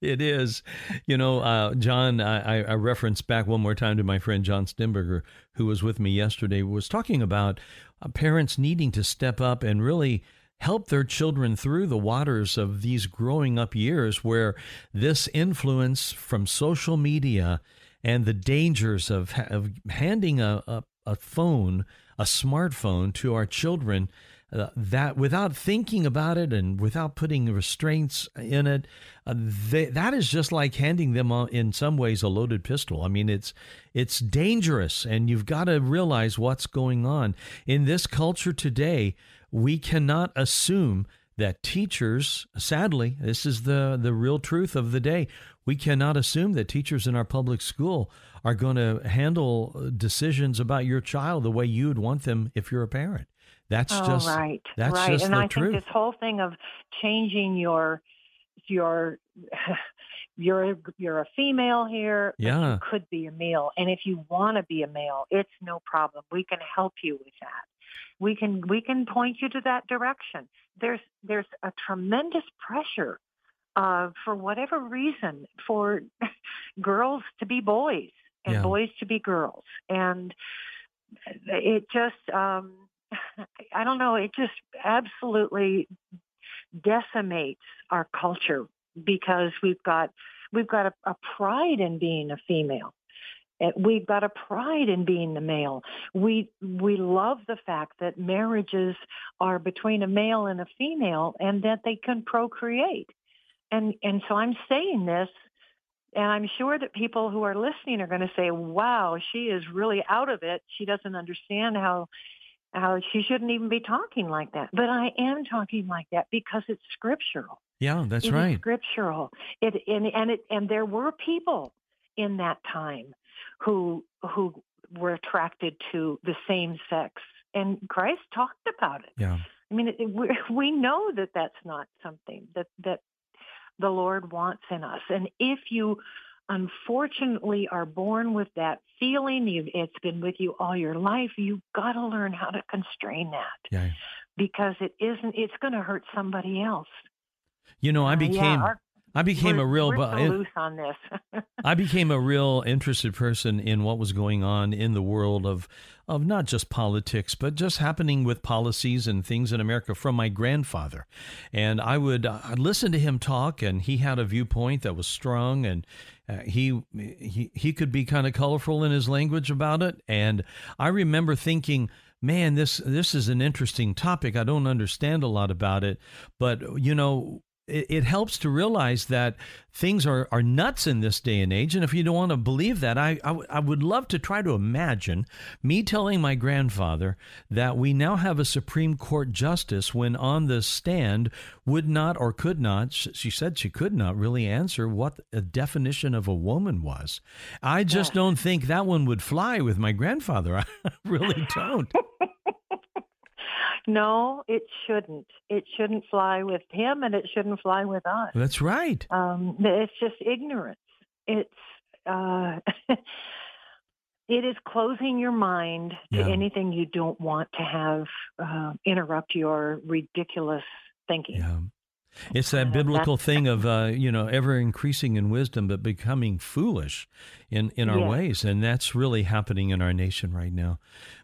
it is. You know, uh, John, I, I reference back one more time to my friend John Stemberger, who was with me yesterday, was talking about uh, parents needing to step up and really help their children through the waters of these growing up years where this influence from social media and the dangers of, of handing a, a, a phone, a smartphone to our children uh, that without thinking about it and without putting restraints in it, uh, they, that is just like handing them, in some ways, a loaded pistol. I mean, it's it's dangerous, and you've got to realize what's going on in this culture today. We cannot assume that teachers, sadly, this is the the real truth of the day. We cannot assume that teachers in our public school are going to handle decisions about your child the way you would want them if you're a parent. That's oh, just right, That's right. just and I truth. think this whole thing of changing your your [LAUGHS] you're you're a female here. Yeah, you could be a male, and if you want to be a male, it's no problem. We can help you with that. We can we can point you to that direction. There's there's a tremendous pressure uh, for whatever reason for [LAUGHS] girls to be boys and yeah. boys to be girls, and it just um, I don't know, it just absolutely decimates our culture because we've got we've got a, a pride in being a female. Eh, we've got a pride in being the male. We we love the fact that marriages are between a male and a female, and that they can procreate. And and so I'm saying this, and I'm sure that people who are listening are going to say, "Wow, she is really out of it. She doesn't understand how how she shouldn't even be talking like that. But I am talking like that because it's scriptural. Yeah, that's it right. scriptural. It and and it and there were people in that time who who were attracted to the same sex, and Christ talked about it. Yeah. I mean, it, we, [LAUGHS] we know that that's not something that that the Lord wants in us, and if you unfortunately are born with that feeling. You've, it's been with you all your life. You've got to learn how to constrain that yeah. because it isn't, it's going to hurt somebody else. You know, I uh, became yeah, our, I became a real so loose on this. [LAUGHS] I became a real interested person in what was going on in the world of of not just politics, but just happening with policies and things in America from my grandfather. And I would I'd listen to him talk, and he had a viewpoint that was strong, and uh, he he he could be kind of colorful in his language about it. And I remember thinking, man, this this is an interesting topic. I don't understand a lot about it, but you know, it, it helps to realize that things are, are nuts in this day and age. And if you don't want to believe that, I, I, w- I would love to try to imagine me telling my grandfather that we now have a Supreme Court justice when on the stand would not or could not, she said she could not really answer what a definition of a woman was. I just yeah. don't think that one would fly with my grandfather. [LAUGHS] I really don't. [LAUGHS] No, it shouldn't. It shouldn't fly with him, and it shouldn't fly with us. That's right. Um, it's just ignorance. It's uh, [LAUGHS] it is closing your mind to yeah. anything you don't want to have uh, interrupt your ridiculous thinking. Yeah. It's that biblical thing of [LAUGHS] uh, you know ever increasing in wisdom but becoming foolish in in our ways, and that's really happening in our nation right now.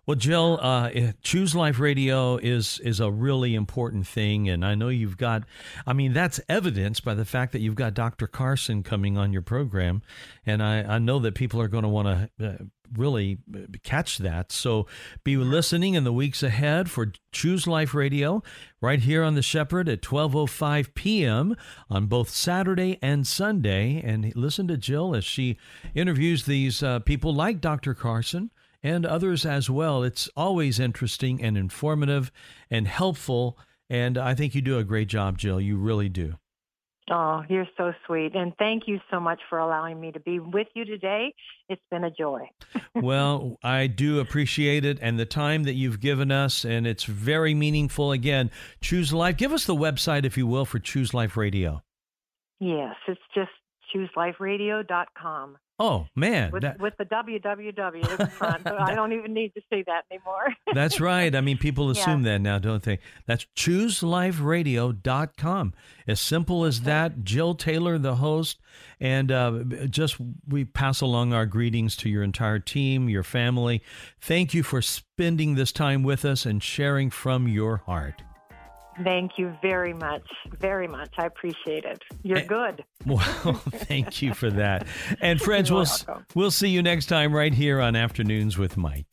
Well, Jill, uh, eh, Choose Life Radio is is a really important thing, and I know you've got. I mean, that's evidenced by the fact that you've got Dr. Carson coming on your program, and I, I know that people are going to want to uh, really uh, catch that. So be listening in the weeks ahead for Choose Life Radio right here on the Shepherd at 12:05 p.m. on both Saturday and Sunday, and listen to Jill as she interviews these uh, people like Dr. Carson and others as well. It's always interesting and informative and helpful. And I think you do a great job, Jill. You really do. Oh, you're so sweet. And thank you so much for allowing me to be with you today. It's been a joy. [LAUGHS] well, I do appreciate it and the time that you've given us. And it's very meaningful. Again, Choose Life. Give us the website, if you will, for Choose Life Radio. Yes, it's just chooseliferadio.com. Oh man, with, that... with the www in front, I don't even need to say that anymore. [LAUGHS] That's right. I mean, people assume yeah. that now, don't they? That's chooseliferadio.com. As simple as that. Jill Taylor, the host, and uh, just we pass along our greetings to your entire team, your family. Thank you for spending this time with us and sharing from your heart. Thank you very much. Very much. I appreciate it. You're and, good. [LAUGHS] Well, thank you for that. And [LAUGHS] friends, we'll, we'll see you next time right here on Afternoons with Mike.